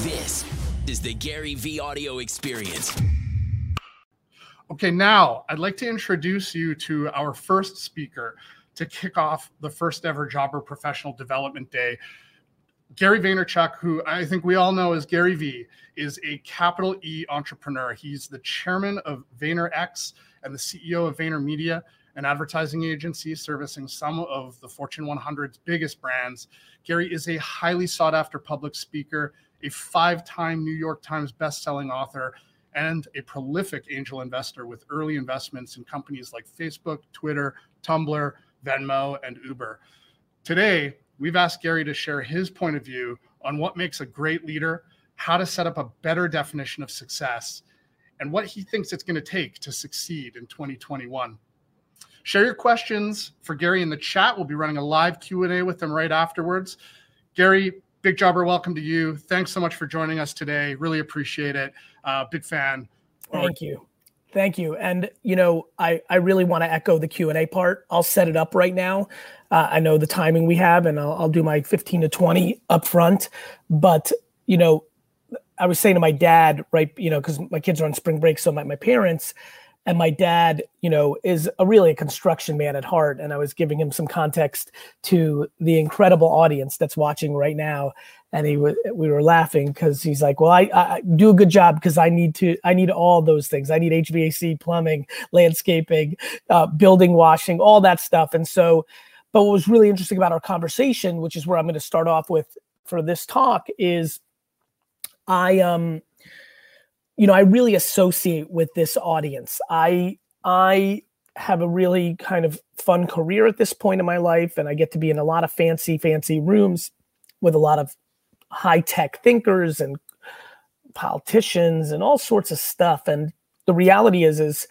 This is the Gary Vee audio experience. Okay, now I'd like to introduce you to our first speaker to kick off the first ever Jobber Professional Development Day. Gary Vaynerchuk, who I think we all know as Gary Vee, is a capital E entrepreneur. He's the chairman of VaynerX and the CEO of VaynerMedia, an advertising agency servicing some of the Fortune 100's biggest brands. Gary is a highly sought after public speaker, a five time New York Times bestselling author, and a prolific angel investor with early investments in companies like Facebook, Twitter, Tumblr, Venmo, and Uber. Today, we've asked Gary to share his point of view on what makes a great leader, how to set up a better definition of success, and what he thinks it's going to take to succeed in 2021. Share your questions for Gary in the chat. We'll be running a live Q&A with him right afterwards. Gary, big jobber, welcome to you. Thanks so much for joining us today. Really appreciate it. Uh, big fan. Thank you. Thank you. And you know, I I really want to echo the Q and A part. I'll set it up right now. Uh, I know the timing we have, and I'll, I'll do my 15 to 20 up front. But you know, I was saying to my dad, right? You know, because my kids are on spring break, so my my parents and my dad you know is a really a construction man at heart and i was giving him some context to the incredible audience that's watching right now. And he was we were laughing because he's like well I, I do a good job because i need to i need all those things. I need hvac plumbing landscaping uh, building washing all that stuff. And so but what was really interesting about our conversation which is where i'm going to start off with for this talk is i um you know, I really associate with this audience. I I have a really kind of fun career at this point in my life, and I get to be in a lot of fancy, fancy rooms with a lot of high tech thinkers and politicians and all sorts of stuff. And the reality is, is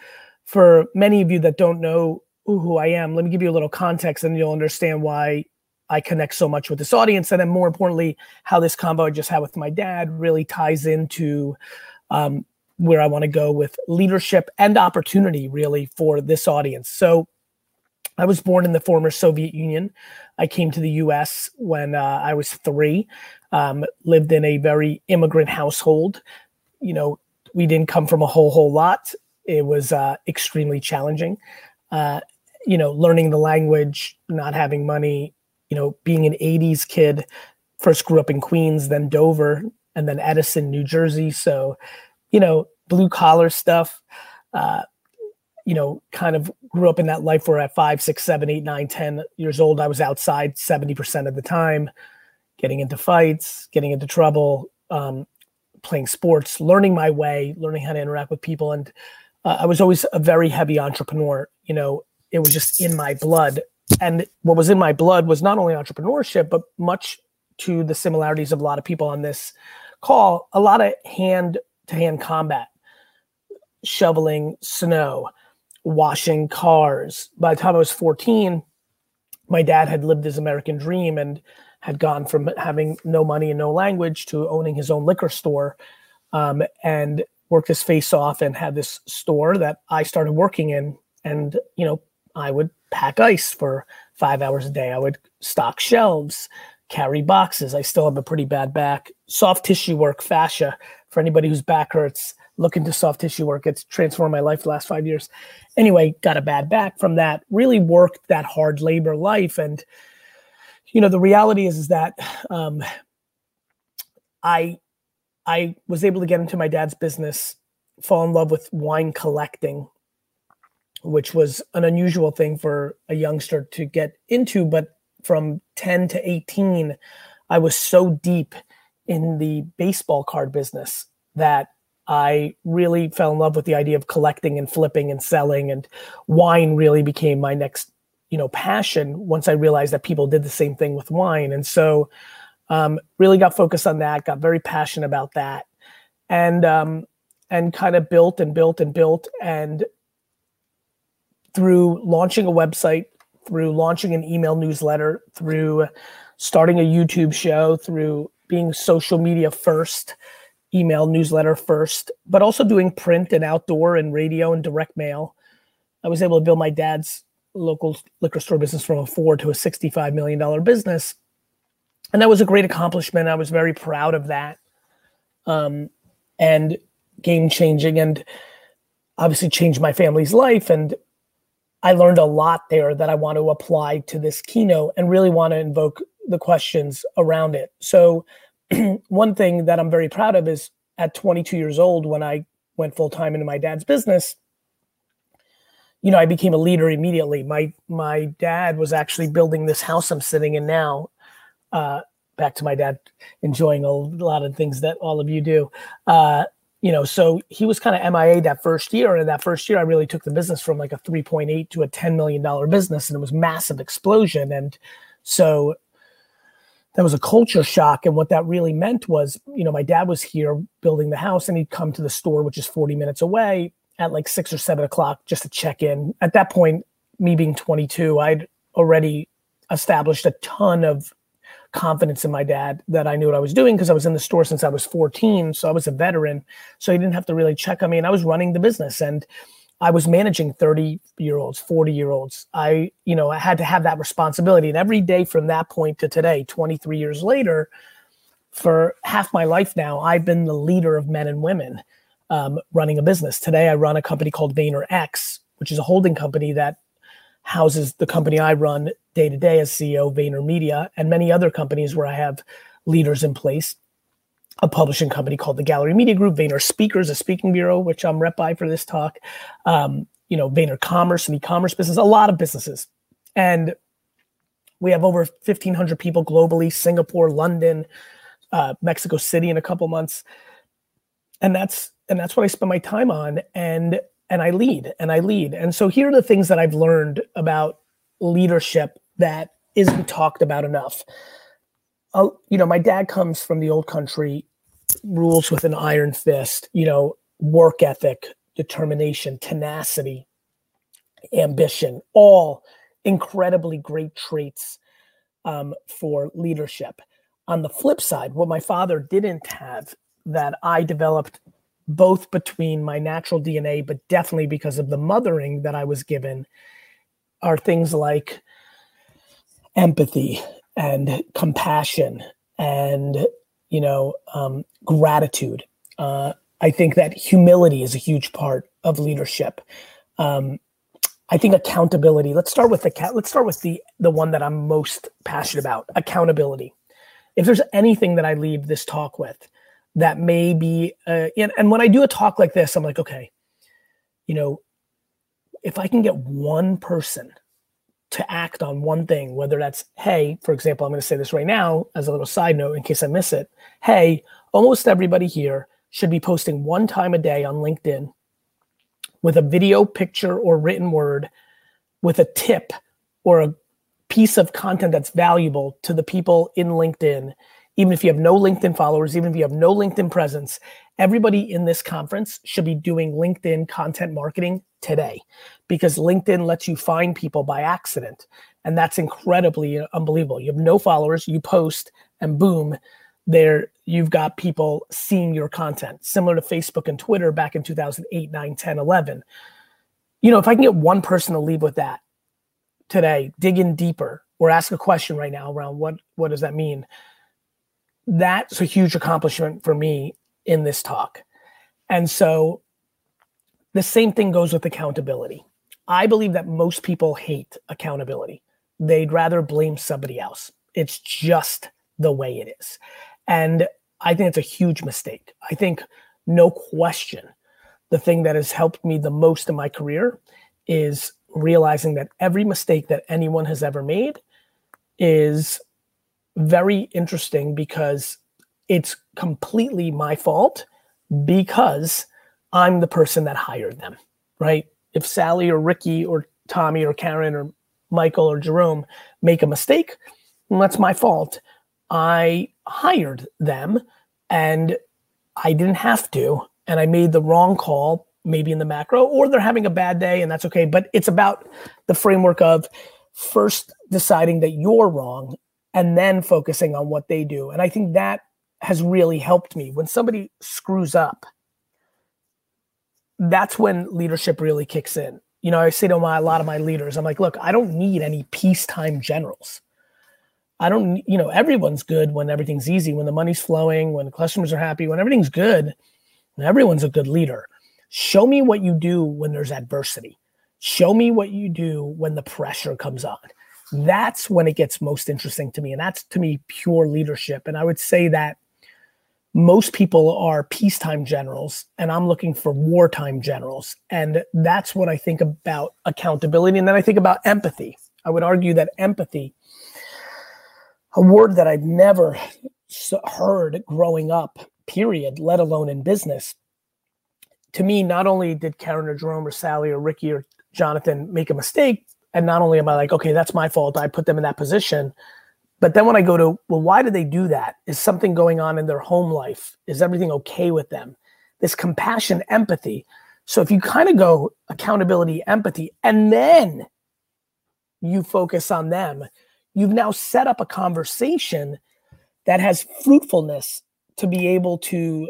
for many of you that don't know who I am, let me give you a little context, and you'll understand why I connect so much with this audience, and then more importantly, how this combo I just had with my dad really ties into um, where I want to go with leadership and opportunity, really, for this audience. So, I was born in the former Soviet Union. I came to the US when uh, I was three, um, lived in a very immigrant household. You know, we didn't come from a whole, whole lot. It was uh, extremely challenging. Uh, you know, learning the language, not having money, you know, being an 80s kid, first grew up in Queens, then Dover, and then Edison, New Jersey. So, you know, blue collar stuff. Uh, you know, kind of grew up in that life where at five, six, seven, eight, nine, ten years old, I was outside 70% of the time, getting into fights, getting into trouble, um, playing sports, learning my way, learning how to interact with people. And uh, I was always a very heavy entrepreneur. You know, it was just in my blood. And what was in my blood was not only entrepreneurship, but much to the similarities of a lot of people on this call, a lot of hand to hand combat, shoveling snow, washing cars. By the time I was 14, my dad had lived his American dream and had gone from having no money and no language to owning his own liquor store um, and worked his face off and had this store that I started working in. And, you know, I would pack ice for five hours a day. I would stock shelves, carry boxes. I still have a pretty bad back. Soft tissue work, fascia, for anybody whose back hurts, look into soft tissue work. It's transformed my life the last five years. Anyway, got a bad back from that, really worked that hard labor life. And, you know, the reality is, is that um, I, I was able to get into my dad's business, fall in love with wine collecting, which was an unusual thing for a youngster to get into, but from 10 to 18, I was so deep in the baseball card business that I really fell in love with the idea of collecting and flipping and selling and wine really became my next, you know, passion once I realized that people did the same thing with wine. And so um, really got focused on that, got very passionate about that and um, and kind of built and built and built and through launching a website through launching an email newsletter, through starting a YouTube show, through being social media first, email newsletter first, but also doing print and outdoor and radio and direct mail. I was able to build my dad's local liquor store business from a four to a $65 million business. And that was a great accomplishment. I was very proud of that. um, and game changing and obviously changed my family's life. And I learned a lot there that I want to apply to this keynote and really want to invoke the questions around it. So, one thing that I'm very proud of is at 22 years old, when I went full time into my dad's business, you know, I became a leader immediately. My my dad was actually building this house I'm sitting in now. Uh, back to my dad enjoying a lot of things that all of you do. Uh, you know, so he was kind of MIA that first year. And that first year, I really took the business from like a 3.8 to a $10 million business, and it was massive explosion. And so that was a culture shock. And what that really meant was, you know, my dad was here building the house, and he'd come to the store, which is 40 minutes away, at like six or seven o'clock just to check in. At that point, me being 22, I'd already established a ton of confidence in my dad that I knew what I was doing because I was in the store since I was 14. So I was a veteran. So he didn't have to really check on me. And I was running the business and I was managing 30 year olds, 40 year olds. I, you know, I had to have that responsibility. And every day from that point to today, 23 years later, for half my life now, I've been the leader of men and women um, running a business. Today, I run a company called VaynerX, which is a holding company that houses the company I run day to day as CEO, of VaynerMedia, and many other companies where I have leaders in place. A publishing company called the Gallery Media Group, Vayner Speakers, a speaking bureau, which I'm rep by for this talk. Um, you know, Vayner Commerce, an e-commerce business, a lot of businesses, and we have over 1,500 people globally: Singapore, London, uh, Mexico City in a couple months, and that's and that's what I spend my time on. And and I lead and I lead. And so here are the things that I've learned about leadership that isn't talked about enough. Uh, you know, my dad comes from the old country, rules with an iron fist, you know, work ethic, determination, tenacity, ambition, all incredibly great traits um, for leadership. On the flip side, what my father didn't have that I developed both between my natural DNA, but definitely because of the mothering that I was given, are things like empathy and compassion and you know um, gratitude. Uh, I think that humility is a huge part of leadership. Um, I think accountability. Let's start with the let's start with the the one that I'm most passionate about. Accountability. If there's anything that I leave this talk with, that may be uh, and, and when i do a talk like this i'm like okay you know if i can get one person to act on one thing whether that's hey for example i'm going to say this right now as a little side note in case i miss it. Hey almost everybody here should be posting one time a day on linkedin with a video picture or written word with a tip or a piece of content that's valuable to the people in linkedin even if you have no LinkedIn followers, even if you have no LinkedIn presence, everybody in this conference should be doing LinkedIn content marketing today because LinkedIn lets you find people by accident. And that's incredibly unbelievable. You have no followers, you post, and boom, there you've got people seeing your content, similar to Facebook and Twitter back in 2008, 9, 10, 11. You know, if I can get one person to leave with that today, dig in deeper or ask a question right now around what what does that mean? That's a huge accomplishment for me in this talk. And so the same thing goes with accountability. I believe that most people hate accountability. They'd rather blame somebody else. It's just the way it is. And I think it's a huge mistake. I think, no question, the thing that has helped me the most in my career is realizing that every mistake that anyone has ever made is very interesting because it's completely my fault because I'm the person that hired them, right? If Sally or Ricky or Tommy or Karen or Michael or Jerome make a mistake, that's my fault. I hired them and I didn't have to. And I made the wrong call, maybe in the macro, or they're having a bad day and that's okay. But it's about the framework of first deciding that you're wrong and then focusing on what they do. And I think that has really helped me. When somebody screws up, that's when leadership really kicks in. You know, I say to my, a lot of my leaders, I'm like, look, I don't need any peacetime generals. I don't, you know, everyone's good when everything's easy, when the money's flowing, when customers are happy, when everything's good, everyone's a good leader. Show me what you do when there's adversity. Show me what you do when the pressure comes on. That's when it gets most interesting to me. And that's to me pure leadership. And I would say that most people are peacetime generals, and I'm looking for wartime generals. And that's what I think about accountability. And then I think about empathy. I would argue that empathy a word that I'd never heard growing up, period, let alone in business. To me, not only did Karen or Jerome or Sally or Ricky or Jonathan make a mistake, and not only am I like, okay, that's my fault, I put them in that position. But then when I go to, well, why did they do that? Is something going on in their home life? Is everything okay with them? This compassion, empathy. So if you kind of go accountability, empathy, and then you focus on them, you've now set up a conversation that has fruitfulness to be able to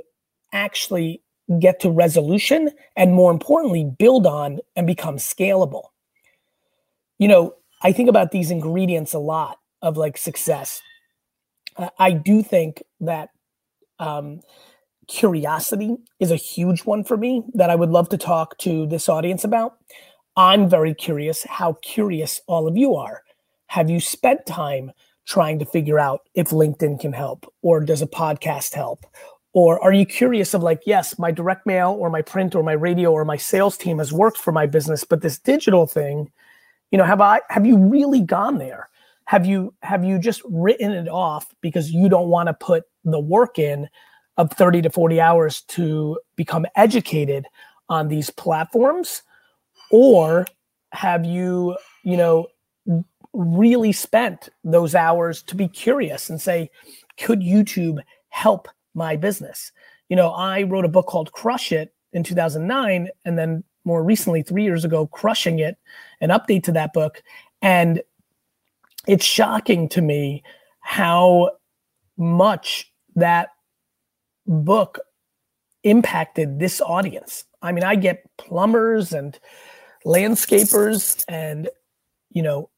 actually get to resolution and more importantly build on and become scalable you know i think about these ingredients a lot of like success. I do think that um, curiosity is a huge one for me that i would love to talk to this audience about. I'm very curious how curious all of you are. Have you spent time trying to figure out if LinkedIn can help or does a podcast help? Or are you curious of like, yes, my direct mail or my print or my radio or my sales team has worked for my business, but this digital thing, you know, have I have you really gone there? Have you have you just written it off because you don't want to put the work in of 30 to 40 hours to become educated on these platforms? Or have you, you know, really spent those hours to be curious and say, could YouTube help my business? You know, I wrote a book called Crush It in 2009, and then more recently, three years ago, Crushing It, an update to that book. And it's shocking to me how much that book impacted this audience. I mean, I get plumbers and landscapers and, you know,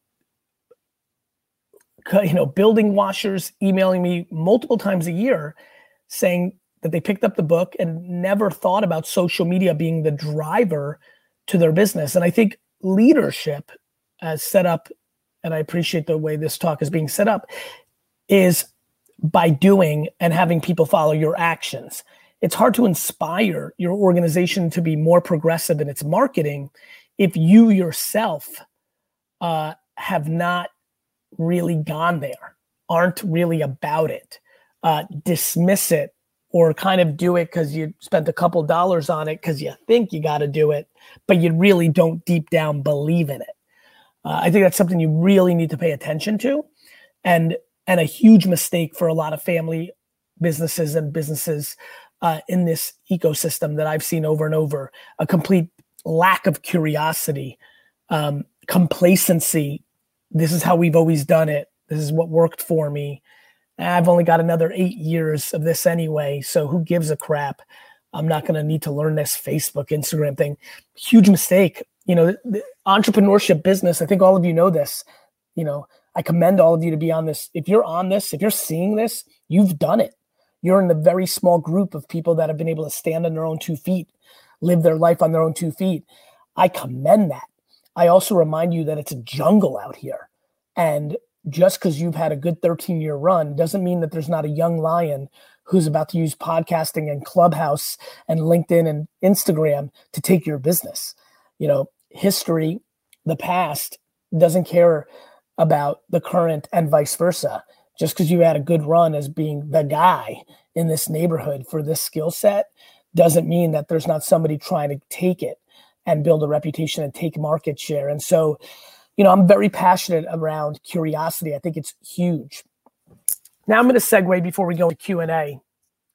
you know, building washers emailing me multiple times a year saying that they picked up the book and never thought about social media being the driver to their business. And I think leadership as set up, and I appreciate the way this talk is being set up, is by doing and having people follow your actions. It's hard to inspire your organization to be more progressive in its marketing if you yourself uh, have not really gone there, aren't really about it, uh, dismiss it, or kind of do it because you spent a couple dollars on it because you think you got to do it, but you really don't deep down believe in it. Uh, I think that's something you really need to pay attention to, and and a huge mistake for a lot of family businesses and businesses uh, in this ecosystem that I've seen over and over. A complete lack of curiosity, um, complacency this is how we've always done it. This is what worked for me. I've only got another eight years of this anyway. So who gives a crap? I'm not going to need to learn this Facebook, Instagram thing. Huge mistake. You know, entrepreneurship business, I think all of you know this. You know, I commend all of you to be on this. If you're on this, if you're seeing this, you've done it. You're in the very small group of people that have been able to stand on their own two feet, live their life on their own two feet. I commend that. I also remind you that it's a jungle out here. And just because you've had a good 13 year run doesn't mean that there's not a young lion who's about to use podcasting and Clubhouse and LinkedIn and Instagram to take your business. You know, history, the past doesn't care about the current and vice versa. Just because you had a good run as being the guy in this neighborhood for this skill set doesn't mean that there's not somebody trying to take it and build a reputation and take market share. And so, you know, I'm very passionate around curiosity. I think it's huge. Now I'm going to segue before we go to Q and A,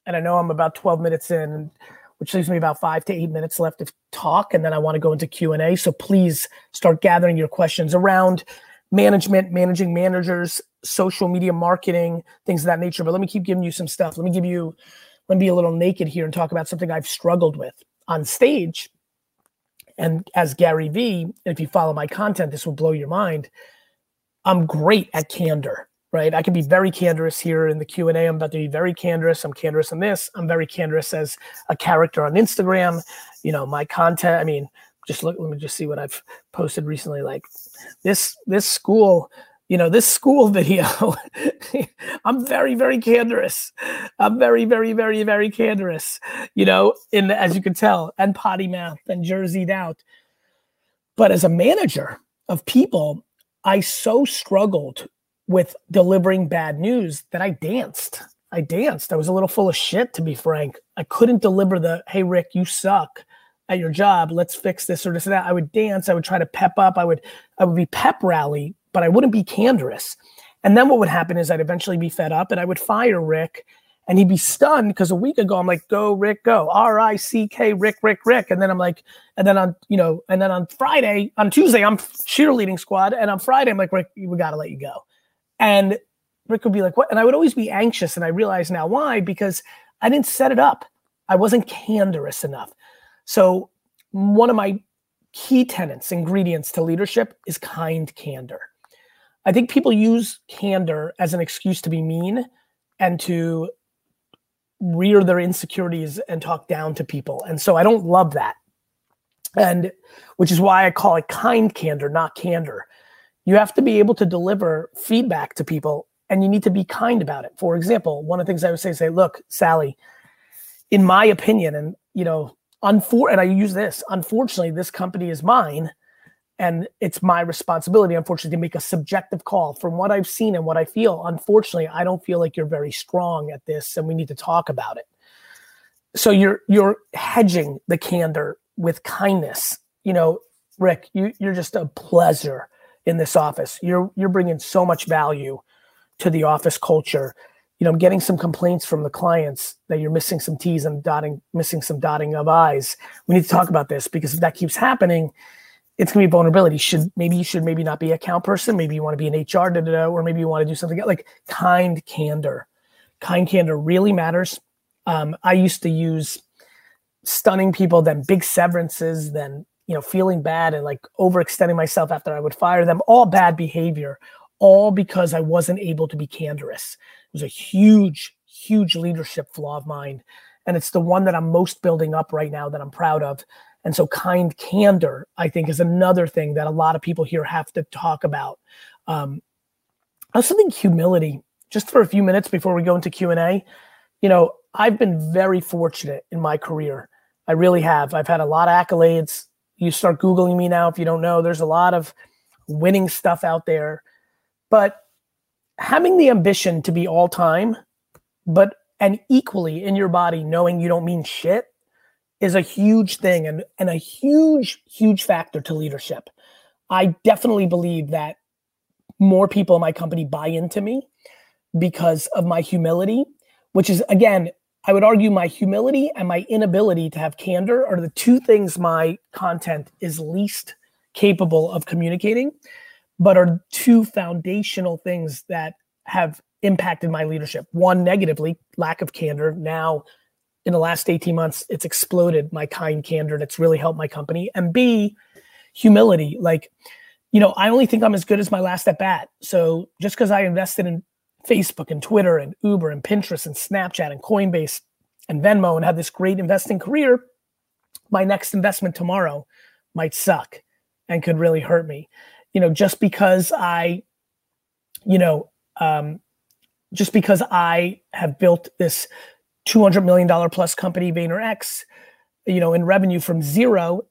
and I know I'm about 12 minutes in, which leaves me about five to eight minutes left to talk, and then I want to go into Q and A. So please start gathering your questions around management, managing managers, social media marketing, things of that nature. But let me keep giving you some stuff. Let me give you, let me be a little naked here and talk about something I've struggled with on stage and as Gary Vee, if you follow my content, this will blow your mind. I'm great at candor. right? I can be very candorous here in the Q and A. I'm about to be very candorous. I'm candorous in this. I'm very candorous as a character on Instagram. You know, my content. I mean, just look. Let me just see what I've posted recently. Like this, this school. You know, this school video. I'm very, very candorous. I'm very, very, very, very candorous. You know, in as you can tell, and potty mouth and jerseyed out. But as a manager of people, I so struggled with delivering bad news that I danced. I danced. I was a little full of shit, to be frank. I couldn't deliver the, hey, Rick, you suck at your job. Let's fix this or this or that. I would dance. I would try to pep up. I would, I would be pep rally, but I wouldn't be candorous. And then what would happen is I'd eventually be fed up and I would fire Rick and he'd be stunned because a week ago I'm like, go Rick, go R I C K Rick, Rick, Rick, and then I'm like, and then on you know, and then on Friday, on Tuesday I'm cheerleading squad, and on Friday I'm like, Rick, we got to let you go, and Rick would be like, what? And I would always be anxious, and I realize now why because I didn't set it up. I wasn't candorous enough. So one of my key tenets, ingredients to leadership is kind candor. I think people use candor as an excuse to be mean and to rear their insecurities and talk down to people. And so I don't love that. And which is why I call it kind candor, not candor. You have to be able to deliver feedback to people and you need to be kind about it. For example, one of the things I would say, is say, look, Sally, in my opinion, and you know, unfor- and I use this, unfortunately, this company is mine and it's my responsibility unfortunately to make a subjective call. From what i've seen and what i feel unfortunately i don't feel like you're very strong at this and we need to talk about it. So you're you're hedging the candor with kindness. You know rick you, you're just a pleasure in this office. You're you're bringing so much value to the office culture. You know i'm getting some complaints from the clients that you're missing some t's and dotting missing some dotting of i's. We need to talk about this because if that keeps happening it's gonna be vulnerability. Should maybe you should maybe not be account person. Maybe you want to be an HR, da, da, da, or maybe you want to do something like kind candor. Kind candor really matters. Um, I used to use stunning people, then big severances, then you know feeling bad and like overextending myself after I would fire them. All bad behavior, all because I wasn't able to be candorous. It was a huge, huge leadership flaw of mine, and it's the one that I'm most building up right now that I'm proud of and so, kind candor, I think, is another thing that a lot of people here have to talk about. Um, I also think humility, just for a few minutes before we go into Q and A. You know, I've been very fortunate in my career. I really have. I've had a lot of accolades. You start googling me now if you don't know. There's a lot of winning stuff out there, but having the ambition to be all time, but and equally in your body knowing you don't mean shit is a huge thing and, and a huge, huge factor to leadership. I definitely believe that more people in my company buy into me because of my humility, which is, again, I would argue my humility and my inability to have candor are the two things my content is least capable of communicating, but are two foundational things that have impacted my leadership. One negatively, lack of candor. Now, in the last 18 months, it's exploded my kind candor and it's really helped my company. And B, humility. Like, you know, I only think I'm as good as my last at bat. So just because I invested in Facebook and Twitter and Uber and Pinterest and Snapchat and Coinbase and Venmo and had this great investing career, my next investment tomorrow might suck and could really hurt me. You know, just because I, you know, um, just because I have built this $200 million plus company, VaynerX, you know, in revenue from zero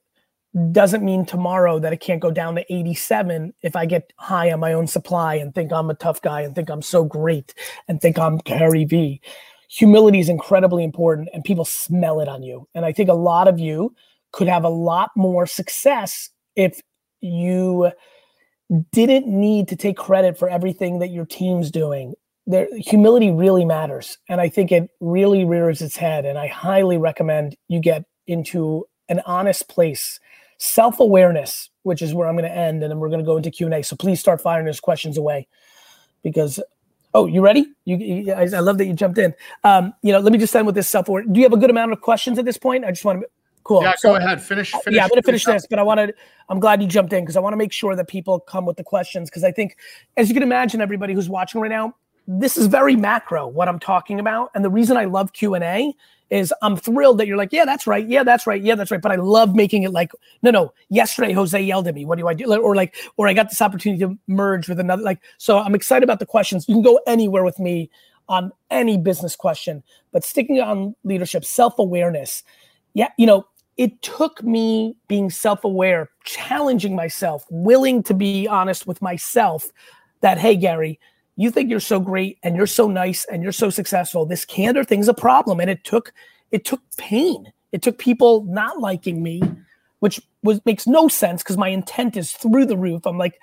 doesn't mean tomorrow that it can't go down to 87 if I get high on my own supply and think I'm a tough guy and think I'm so great and think I'm Gary Vee. Humility is incredibly important and people smell it on you. And I think a lot of you could have a lot more success if you didn't need to take credit for everything that your team's doing there humility really matters and i think it really rears its head and i highly recommend you get into an honest place self-awareness which is where i'm going to end and then we're going to go into q&a so please start firing those questions away because oh you ready you, you I, I, love that you jumped in um, you know let me just end with this self-awareness do you have a good amount of questions at this point i just want to Cool. Yeah, so, go ahead. Finish. finish yeah, I'm going to finish up. this, but I wanted. I'm glad you jumped in because I want to make sure that people come with the questions because I think, as you can imagine, everybody who's watching right now, this is very macro what I'm talking about, and the reason I love Q and A is I'm thrilled that you're like, yeah, that's right, yeah, that's right, yeah, that's right. But I love making it like, no, no. Yesterday, Jose yelled at me. What do I do? Or like, or I got this opportunity to merge with another. Like, so I'm excited about the questions. You can go anywhere with me on any business question, but sticking on leadership, self awareness. Yeah, you know, it took me being self aware, challenging myself, willing to be honest with myself that, hey, Gary, you think you're so great and you're so nice and you're so successful. This candor thing's a problem. And it took, it took pain. It took people not liking me, which was makes no sense because my intent is through the roof. I'm like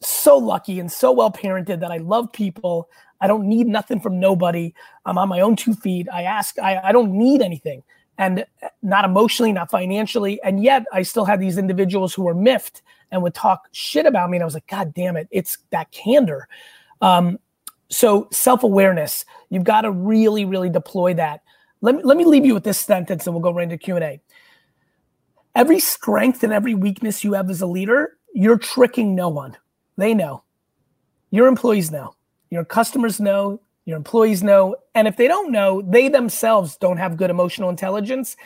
so lucky and so well parented that I love people. I don't need nothing from nobody. I'm on my own two feet. I ask, I, I don't need anything and eh, not emotionally, not financially. And yet I still had these individuals who were miffed and would talk shit about me. And I was like, God damn it, it's that candor. Um, so self-awareness, you've got to really, really deploy that. Let me, let me leave you with this sentence and we'll go right into Q&A. Every strength and every weakness you have as a leader, you're tricking no one. They know. Your employees know. Your customers know. Your employees know. And if they don't know, they themselves don't have good emotional intelligence.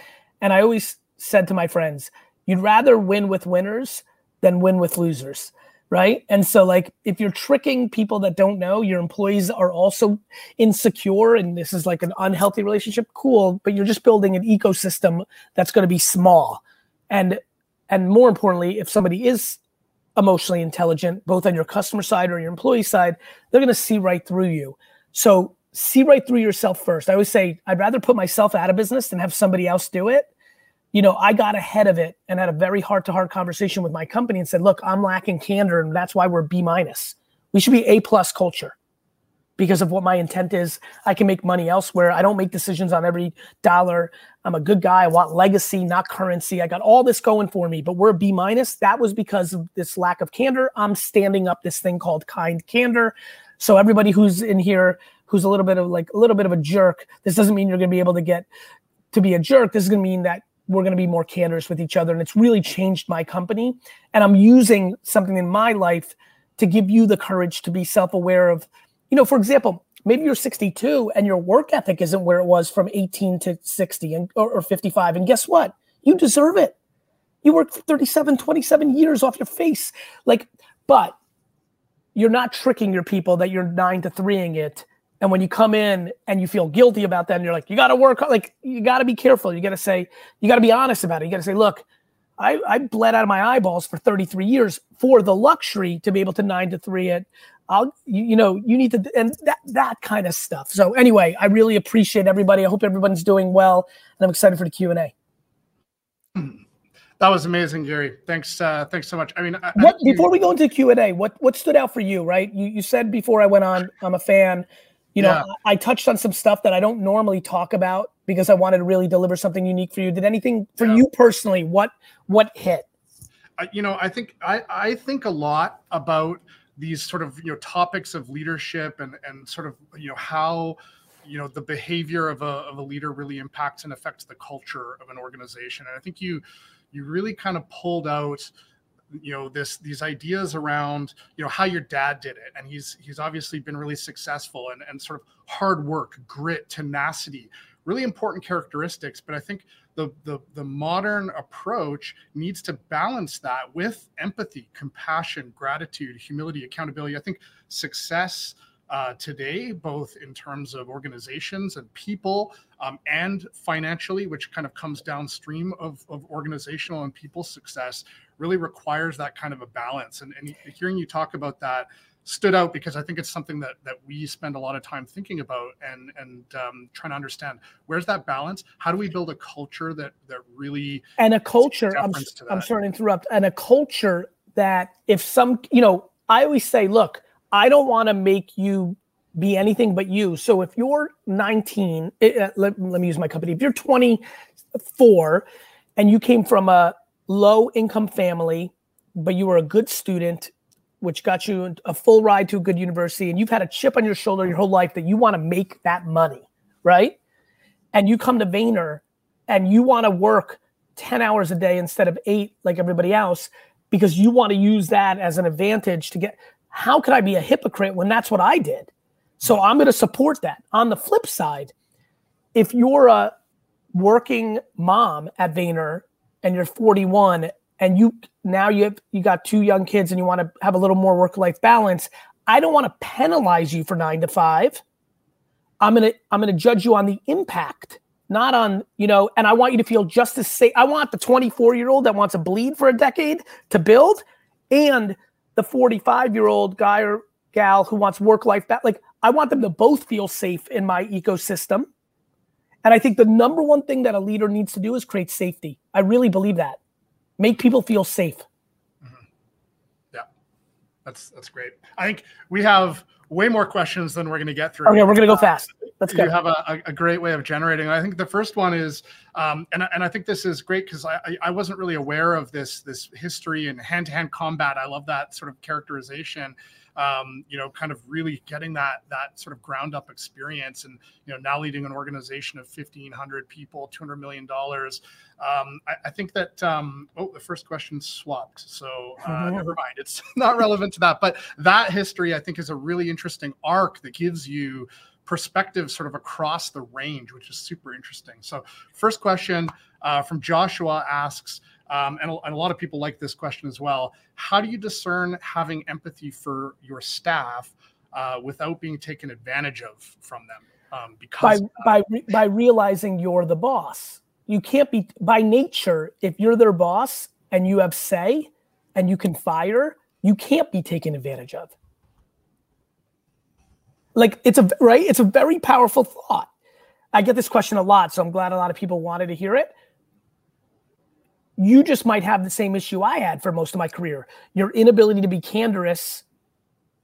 And I always said to my friends, you'd rather win with winners than win with losers right? And so, like, if you're tricking people that don't know, your employees are also insecure, and this is like an unhealthy relationship. Cool, but you're just building an ecosystem that's going to be small, and and more importantly, if somebody is emotionally intelligent, both on your customer side or your employee side, they're going to see right through you. So see right through yourself first. I always say I'd rather put myself out of business than have somebody else do it you know, I got ahead of it and had a very heart to heart conversation with my company and said, look, I'm lacking candor and that's why we're B minus. We should be A plus culture because of what my intent is. I can make money elsewhere. I don't make decisions on every dollar. I'm a good guy. I want legacy, not currency. I got all this going for me, but we're B minus. That was because of this lack of candor. I'm standing up this thing called kind candor. So everybody who's in here who's a little bit of like a little bit of a jerk, this doesn't mean you're going to be able to get to be a jerk. This is going to mean that we're going to be more candorous with each other. And it's really changed my company. And I'm using something in my life to give you the courage to be self aware of, you know, for example, maybe you're 62 and your work ethic isn't where it was from 18 to 60 and, or, or 55. And guess what? You deserve it. You worked 37, 27 years off your face. Like, but you're not tricking your people that you're nine to threeing it and when you come in and you feel guilty about that, and you're like, you got to work, like, you got to be careful. You got to say, you got to be honest about it. You got to say, look, I, I bled out of my eyeballs for 33 years for the luxury to be able to nine to three it. I'll, you, you know, you need to, and that, that kind of stuff. So anyway, I really appreciate everybody. I hope everyone's doing well, and I'm excited for the Q and A. That was amazing, Gary. Thanks, uh, thanks so much. I mean, what, I, before we go into Q and A, what what stood out for you? Right, you you said before I went on, I'm a fan. You know, yeah. I, touched on some stuff that I don't normally talk about because I wanted to really deliver something unique for you. Did anything for yeah. you personally? What what hit? Uh, you know, I think I I think a lot about these sort of you know topics of leadership and and sort of you know how you know the behavior of a, of a leader really impacts and affects the culture of an organization and i think you you really kind of pulled out you know this these ideas around you know how your dad did it. And he's he's obviously been really successful and and sort of hard work grit tenacity really important characteristics. But i think the the, the modern approach needs to balance that with empathy compassion gratitude humility accountability. I think success uh, today, both in terms of organizations and people um, and financially, which kind of comes downstream of, of organizational and people success, really requires that kind of a balance. And, and hearing you talk about that stood out because I think it's something that that we spend a lot of time thinking about and and um, trying to understand where's that balance. How do we build a culture that that really and a culture? I'm, I'm sorry to interrupt. And a culture that if some you know, I always say, look I don't want to make you be anything but you. So if you're 19, it, uh, let, let me use my company. If you're 24 and you came from a low income family, but you were a good student, which got you a full ride to a good university, and you've had a chip on your shoulder your whole life that you want to make that money, right? And you come to Vayner and you want to work 10 hours a day instead of eight like everybody else because you want to use that as an advantage to get how could i be a hypocrite when that's what i did so i'm going to support that on the flip side if you're a working mom at Vayner and you're 41 and you now you have you got two young kids and you want to have a little more work life balance i don't want to penalize you for 9 to 5 i'm going to i'm going to judge you on the impact not on you know and i want you to feel just as safe i want the 24 year old that wants to bleed for a decade to build and the 45 year old guy or gal who wants work life balance like i want them to both feel safe in my ecosystem and I think the number one thing that a leader needs to do is create safety. I really believe that. Make people feel safe. Mm-hmm. Yeah, that's that's great. I think we have way more questions than we're going to get through. Okay, we're going to go fast. Let's go. You have a, a great way of generating. I think the first one is, um, and, and I think this is great because I, I wasn't really aware of this this history and hand to hand combat. I love that sort of characterization um, you know, kind of really getting that that sort of ground up experience, and you know, now leading an organization of fifteen hundred people, two hundred million dollars. Um, I, I, think that um, oh, the first question swapped, so uh, mm-hmm. never mind. It's not relevant to that, but that history I think is a really interesting arc that gives you perspective sort of across the range, which is super interesting. So, first question uh, from Joshua asks um, and, and, a lot of people like this question as well. How do you discern having empathy for your staff uh, without being taken advantage of from them? Um, because by by by realizing you're the boss, you can't be by nature. If you're their boss and you have say, and you can fire, you can't be taken advantage of. Like it's a right. It's a very powerful thought. I get this question a lot, so I'm glad a lot of people wanted to hear it you just might have the same issue I had for most of my career. Your inability to be candorous,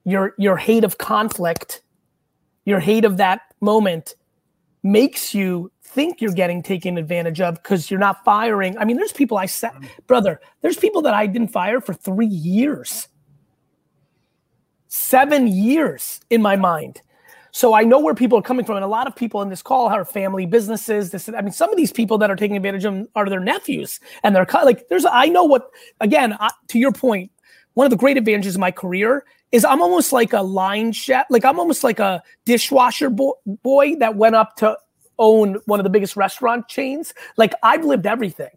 your your hate of conflict, your hate of that moment makes you think you're getting taken advantage of because you're not firing. I mean, there's people I said, brother, there's people that I didn't fire for three years. Seven years in my mind. So I know where people are coming from, and a lot of people in this call are family businesses. This, I mean, some of these people that are taking advantage of them are their nephews, and they're like, there's. I know what. Again, I, to your point, one of the great advantages of my career is I'm almost like a line chef. Like I'm almost like a dishwasher bo- boy that went up to own one of the biggest restaurant chains. Like I've lived everything.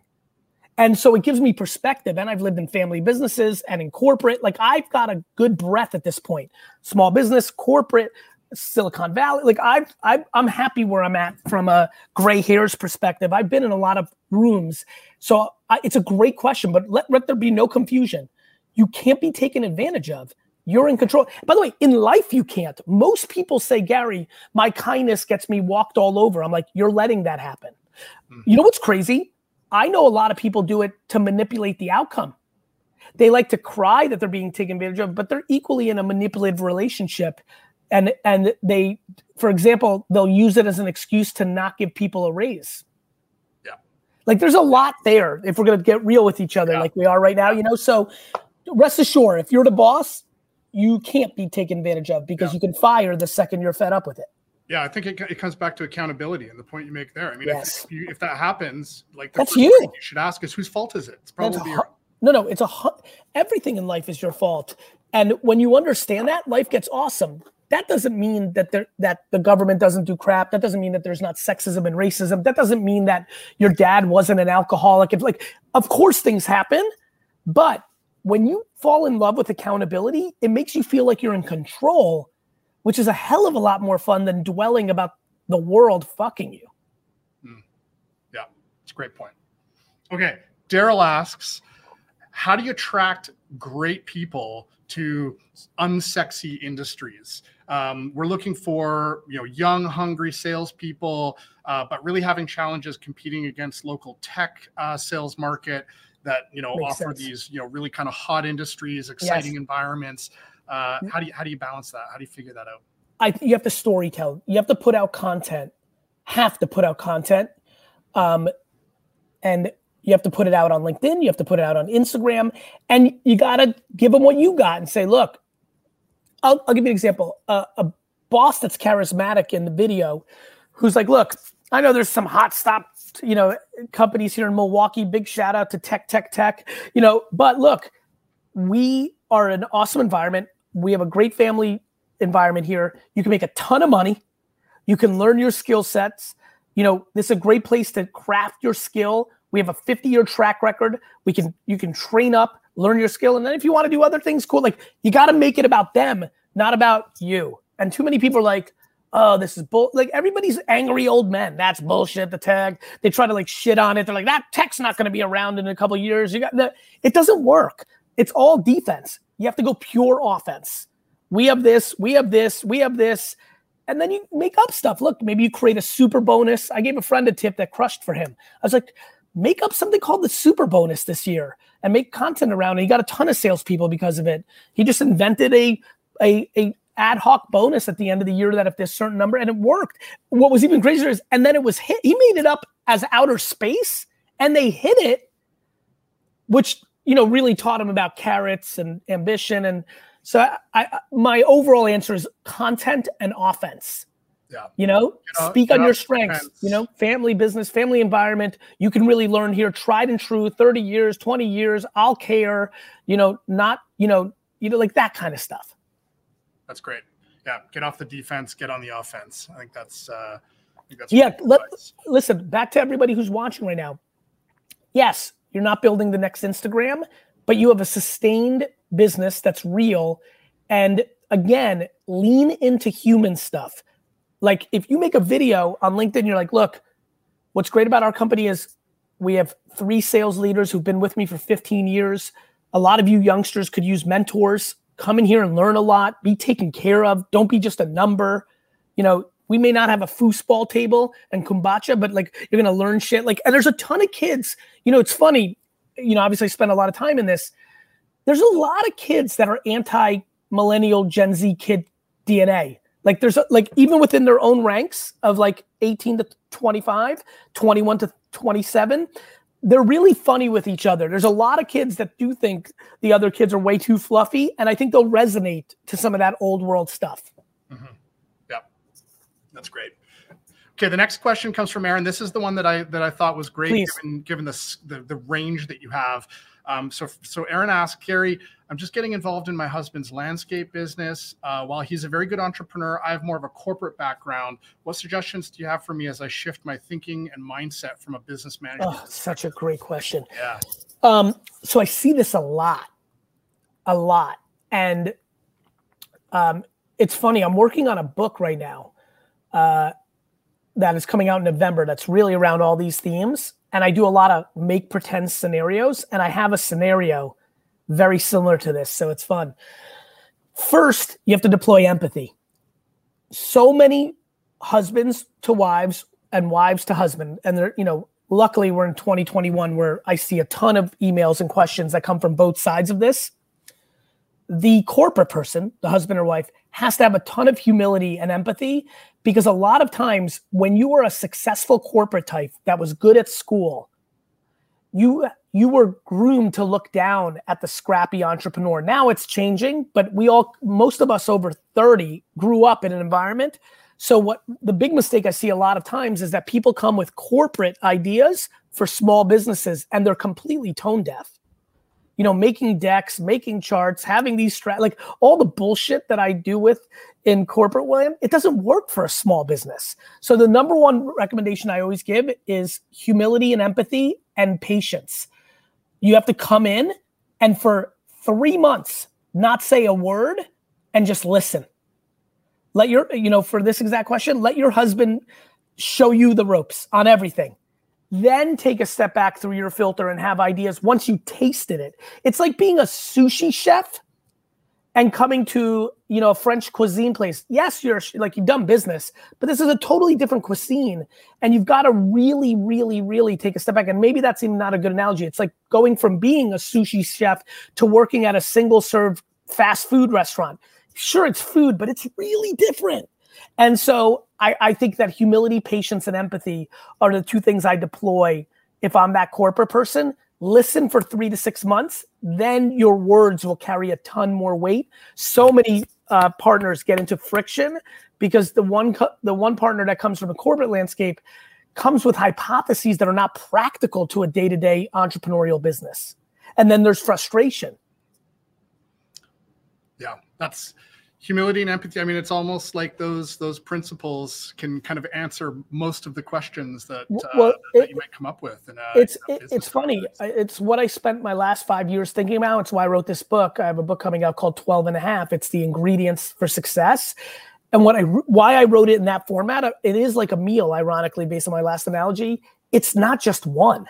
And so it gives me perspective. And I've lived in family businesses and in corporate. Like I've got a good breadth at this point. Small business, corporate, Silicon Valley. Like I've, i am happy where I'm at from a gray hairs perspective. I've been in a lot of rooms, so I, it's a great question. But let, let there be no confusion. You can't be taken advantage of. You're in control. By the way, in life you can't. Most people say, Gary, my kindness gets me walked all over. I'm like, you're letting that happen. Mm-hmm. You know what's crazy? I know a lot of people do it to manipulate the outcome. They like to cry that they're being taken advantage of, but they're equally in a manipulative relationship and and they for example they'll use it as an excuse to not give people a raise yeah like there's a lot there if we're going to get real with each other yeah. like we are right now you know so rest assured if you're the boss you can't be taken advantage of because yeah. you can fire the second you're fed up with it yeah, I think it, it comes back to accountability and the point you make there. I mean, yes. if, you, if that happens, like that's you. You should ask is whose fault is it? It's probably your, no, no. It's a everything in life is your fault, and when you understand that, life gets awesome that doesn't mean that there, that the government doesn't do crap. That doesn't mean that there's not sexism and racism. That doesn't mean that your dad wasn't an alcoholic. If like, of course things happen, but when you fall in love with accountability, it makes you feel like you're in control, which is a hell of a lot more fun than dwelling about the world fucking you. Mm. Yeah, it's a great point. Okay, Daryl asks, how do you attract great people to unsexy industries. Um, we're looking for you know young, hungry salespeople, uh, but really having challenges competing against local tech uh, sales market that you know Makes offer sense. these you know really kind of hot industries, exciting yes. environments. Uh, how do you how do you balance that? How do you figure that out? I you have to story tell. You have to put out content. Have to put out content. Um, and you have to put it out on LinkedIn. You have to put it out on Instagram, and you got to give them what you got and say, "Look, I'll, I'll give you an example. Uh, a boss that's charismatic in the video, who's like, look, I know there's some hot stop, you know, companies here in Milwaukee. Big shout out to Tech Tech Tech, you know. But look, we are an awesome environment. We have a great family environment here. You can make a ton of money. You can learn your skill sets. You know, this is a great place to craft your skill. We have a 50 year track record. We can you can train up, learn your skill, and then if you want to do other things, cool. Like you got to make it about them, not about you. And too many people are like, oh, this is bull. Like everybody's angry old men. That's bullshit. The tag. They try to like shit on it. They're like, that tech's not going to be around in a couple years. You got the. It doesn't work. It's all defense. You have to go pure offense. We have this. We have this. We have this and then you make up stuff. Look, maybe you create a super bonus. I gave a friend a tip that crushed for him. I was like, make up something called the super bonus this year and make content around it. He got a ton of salespeople because of it. He just invented a a, a ad hoc bonus at the end of the year that if there's certain number and it worked. What was even crazier is and then it was hit. He made it up as outer space and they hit it, which you know really taught him about carrots and ambition and so I, I, my overall answer is content and offense. Yeah. You know, speak on your strengths. You know, family business, family environment. You can really learn here. Tried and true. Thirty years, twenty years. I'll care. You know, not you know, you know, like that kind of stuff. That's great. Yeah, get off the defense, get on the offense. I think that's. Uh, I think that's yeah. Let, listen, back to everybody who's watching right now. Yes, you're not building the next Instagram, but you have a sustained business that's real. And again, lean into human stuff. Like if you make a video on LinkedIn, you're like, look, what's great about our company is we have three sales leaders who've been with me for 15 years. A lot of you youngsters could use mentors. Come in here and learn a lot, be taken care of. Don't be just a number. You know, we may not have a foosball table and kombucha, but like you're gonna learn shit. Like, and there's a ton of kids. You know, it's funny. You know, obviously, I spend a lot of time in this there's a lot of kids that are anti millennial Gen Z kid DNA. Like there's a, like even within their own ranks of like 18 to 25, 21 to 27, they're really funny with each other. There's a lot of kids that do think the other kids are way too fluffy, and I think they'll resonate to some of that old world stuff. Mm-hmm. Yep, that's great. Okay, the next question comes from Aaron. This is the one that I that I thought was great, Please. given given the, the the range that you have. Um, so, so Aaron asked, Gary, I'm just getting involved in my husband's landscape business. Uh, while he's a very good entrepreneur, I have more of a corporate background. What suggestions do you have for me as I shift my thinking and mindset from a business manager? Oh, such a great question. Yeah. Um, so I see this a lot, a lot, and um, it's funny. I'm working on a book right now uh, that is coming out in November. That's really around all these themes and I do a lot of make pretend scenarios, and I have a scenario very similar to this, so it's fun. First, you have to deploy empathy. So many husbands to wives and wives to husband, and they're you know, luckily we're in 2021 where I see a ton of emails and questions that come from both sides of this. The corporate person, the husband or wife, has to have a ton of humility and empathy because a lot of times when you were a successful corporate type that was good at school you you were groomed to look down at the scrappy entrepreneur. Now it's changing but we all most of us over 30 grew up in an environment. So what the big mistake i see a lot of times is that people come with corporate ideas for small businesses and they're completely tone deaf. You know, making decks, making charts, having these like all the bullshit that I do with in corporate William, it doesn't work for a small business. So the number one recommendation I always give is humility and empathy and patience. You have to come in and for three months not say a word and just listen. Let your, you know, for this exact question, let your husband show you the ropes on everything then take a step back through your filter and have ideas once you tasted it. It's like being a sushi chef and coming to you know a French cuisine place. Yes, you're like you've done business, but this is a totally different cuisine, and you've got to really, really, really take a step back. And maybe that's even not a good analogy. It's like going from being a sushi chef to working at a single serve fast food restaurant. Sure, it's food, but it's really different. And so I, I think that humility, patience, and empathy are the two things I deploy if I'm that corporate person. Listen for three to six months, then your words will carry a ton more weight. So many uh, partners get into friction because the one co- the one partner that comes from a corporate landscape comes with hypotheses that are not practical to a day-to-day entrepreneurial business. And then there's frustration. Yeah, that's humility and empathy i mean it's almost like those those principles can kind of answer most of the questions that, uh, well, that you might come up with in a, it's in it's funny it's what i spent my last five years thinking about it's why i wrote this book. I have a book coming out called 12 and a half. It's the ingredients for success. And what i why i wrote it in that format uh, it is like a meal ironically based on my last analogy. It's not just one.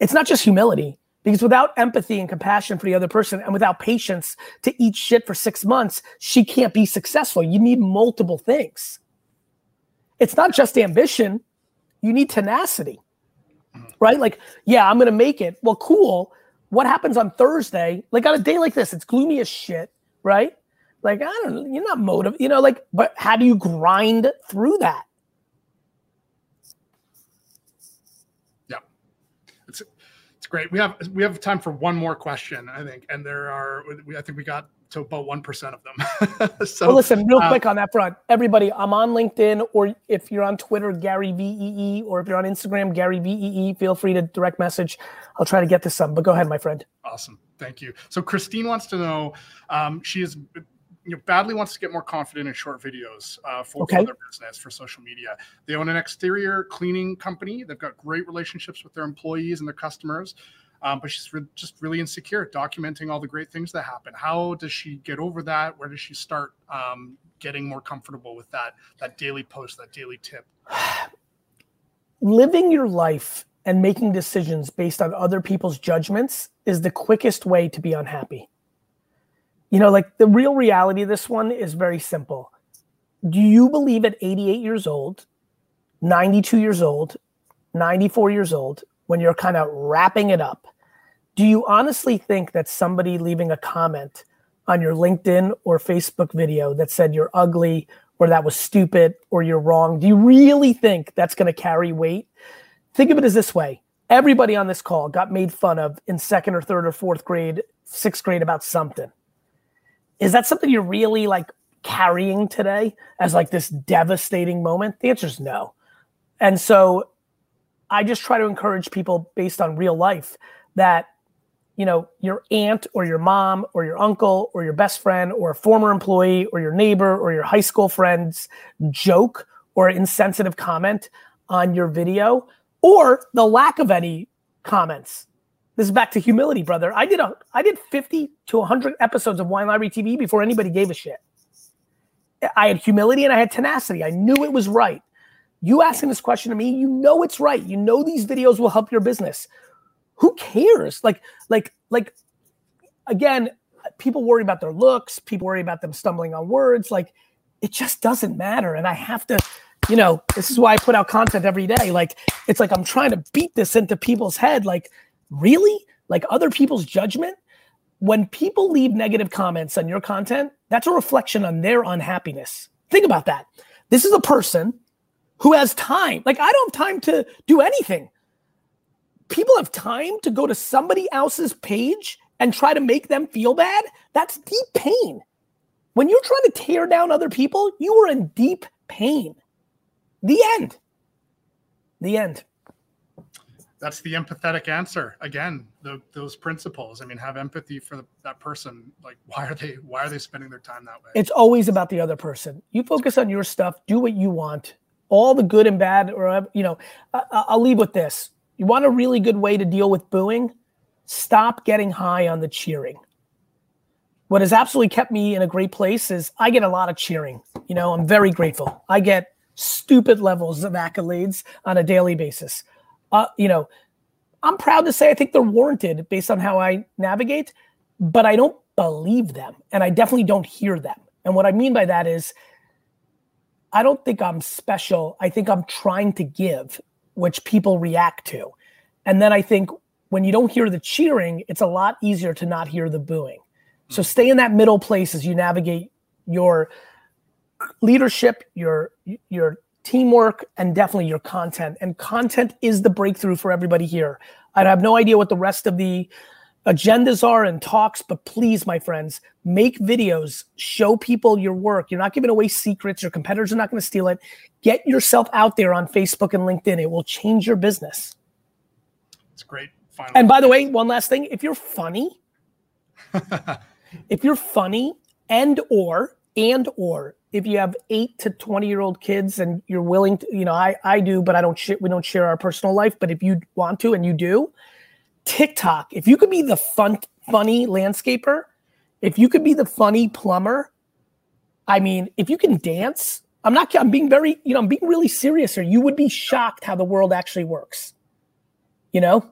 It's not just humility because without empathy and compassion for the other person and without patience to eat shit for six months, she can't be successful. You need multiple things. It's not just ambition, you need tenacity, right? Like, yeah, I'm going to make it. Well, cool. What happens on Thursday? Like, on a day like this, it's gloomy as shit, right? Like, I don't you're not motivated, you know, like, but how do you grind through that? Great. We have we have time for one more question, I think, and there are. I think we got to about one percent of them. so, well, listen, real uh, quick on that front, everybody. I'm on LinkedIn, or if you're on Twitter, Gary Vee, or if you're on Instagram, Gary Vee. Feel free to direct message. I'll try to get to some. But go ahead, my friend. Awesome, thank you. So Christine wants to know. Um, she is you know, badly wants to get more confident in short videos uh, for, okay. for their business for social media. They own an exterior cleaning company. They've got great relationships with their employees and their customers. Um, but she's re- just really insecure, documenting all the great things that happen. How does she get over that? Where does she start um, getting more comfortable with that that daily post, that daily tip? Living your life and making decisions based on other people's judgments is the quickest way to be unhappy. You know, like the real reality of this one is very simple. Do you believe at 88 years old, 92 years old, 94 years old, when you're kind of wrapping it up, do you honestly think that somebody leaving a comment on your LinkedIn or Facebook video that said you're ugly or that was stupid or you're wrong, do you really think that's going to carry weight? Think of it as this way everybody on this call got made fun of in second or third or fourth grade, sixth grade about something is that something you're really like carrying today as like this devastating moment? The answer is no. And so I just try to encourage people based on real life that you know your aunt or your mom or your uncle or your best friend or a former employee or your neighbor or your high school friend's joke or insensitive comment on your video or the lack of any comments this is back to humility, brother. I did a I did 50 to 100 episodes of Wine Library TV before anybody gave a shit. I had humility and I had tenacity. I knew it was right. You asking this question to me, you know it's right. You know these videos will help your business. Who cares? Like like like again, people worry about their looks, people worry about them stumbling on words, like it just doesn't matter and I have to you know, this is why I put out content every day. Like it's like I'm trying to beat this into people's head like really? Like other people's judgment? When people leave negative comments on your content, that's a reflection on their unhappiness. Think about that. This is a person who has time. Like, I don't have time to do anything. People have time to go to somebody else's page and try to make them feel bad. That's deep pain. When you're trying to tear down other people, you are in deep pain. The end. The end that's the empathetic answer. Again the, those principles. I mean have empathy for the, that person. Like why are they why are they spending their time that way? It's always about the other person. You focus on your stuff. Do what you want. All the good and bad or you know I, i'll leave with this. You want a really good way to deal with booing? Stop getting high on the cheering. What has absolutely kept me in a great place is i get a lot of cheering. You know i'm very grateful. I get stupid levels of accolades on a daily basis uh, you know, I'm proud to say I think they're warranted based on how I navigate, but I don't believe them and I definitely don't hear them. And what I mean by that is I don't think I'm special. I think I'm trying to give, which people react to. And then I think when you don't hear the cheering, it's a lot easier to not hear the booing. So hmm. stay in that middle place as you navigate your leadership, your your teamwork, and definitely your content. And content is the breakthrough for everybody here. I have no idea what the rest of the agendas are and talks, but please, my friends, make videos, show people your work. You're not giving away secrets. Your competitors are not going to steal it. Get yourself out there on Facebook and LinkedIn. It will change your business. It's great. Final and by the way, one last thing: if you're funny, if you're funny and or and or if you have eight to 20 year old kids and you're willing to you know i i do but i don't share we don't share our personal life but if you want to and you do tiktok if you could be the fun funny landscaper if you could be the funny plumber i mean if you can dance i'm not i'm being very you know i'm being really serious here. You would be shocked how the world actually works. You know?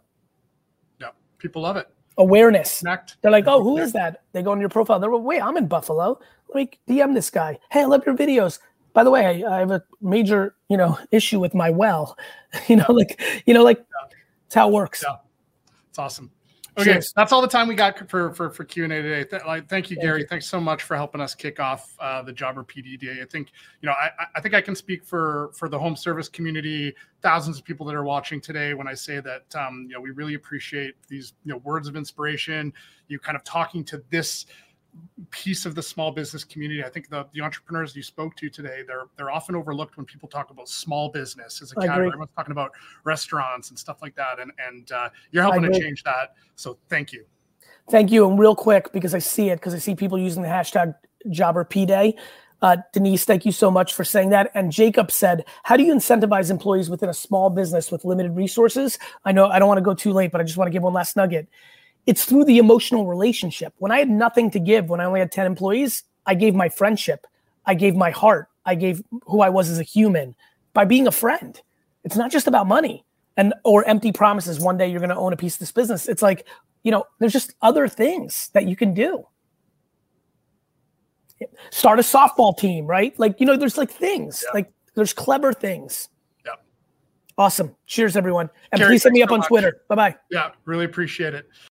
Yeah people love it awareness. Connect. They're like, oh, who is that? They go on your profile. They're like, wait, I'm in Buffalo. Let me DM this guy. Hey, I love your videos. By the way, I, I have a major, you know, issue with my well. you know, like, you know, like it's how it works. Yeah. It's awesome. Okay, Cheers. that's all the time we got for for for Q and A today. Th- like, thank you, thank Gary. You. Thanks so much for helping us kick off uh, the Jobber PD Day. I think you know, I I think I can speak for for the home service community, thousands of people that are watching today when I say that um, you know we really appreciate these you know words of inspiration. You kind of talking to this piece of the small business community. I think the, the entrepreneurs you spoke to today, they're they're often overlooked when people talk about small business as a category. Everyone's talking about restaurants and stuff like that, and and uh, you're helping to change that. So thank you. Thank you, and real quick because I see it because I see people using the hashtag Jobber P Day. Uh, Denise, thank you so much for saying that. And Jacob said, "How do you incentivize employees within a small business with limited resources?" I know I don't want to go too late, but I just want to give one last nugget it's through the emotional relationship. When I had nothing to give, when I only had 10 employees, I gave my friendship, I gave my heart, I gave who I was as a human by being a friend. It's not just about money and or empty promises one day you're going to own a piece of this business. It's like, you know, there's just other things that you can do. Start a softball team, right? Like, you know, there's like things, yeah. like there's clever things. Yeah. Awesome. Cheers, everyone. And Gary, please hit me up so on much. Twitter. Bye bye. Yeah, really appreciate it.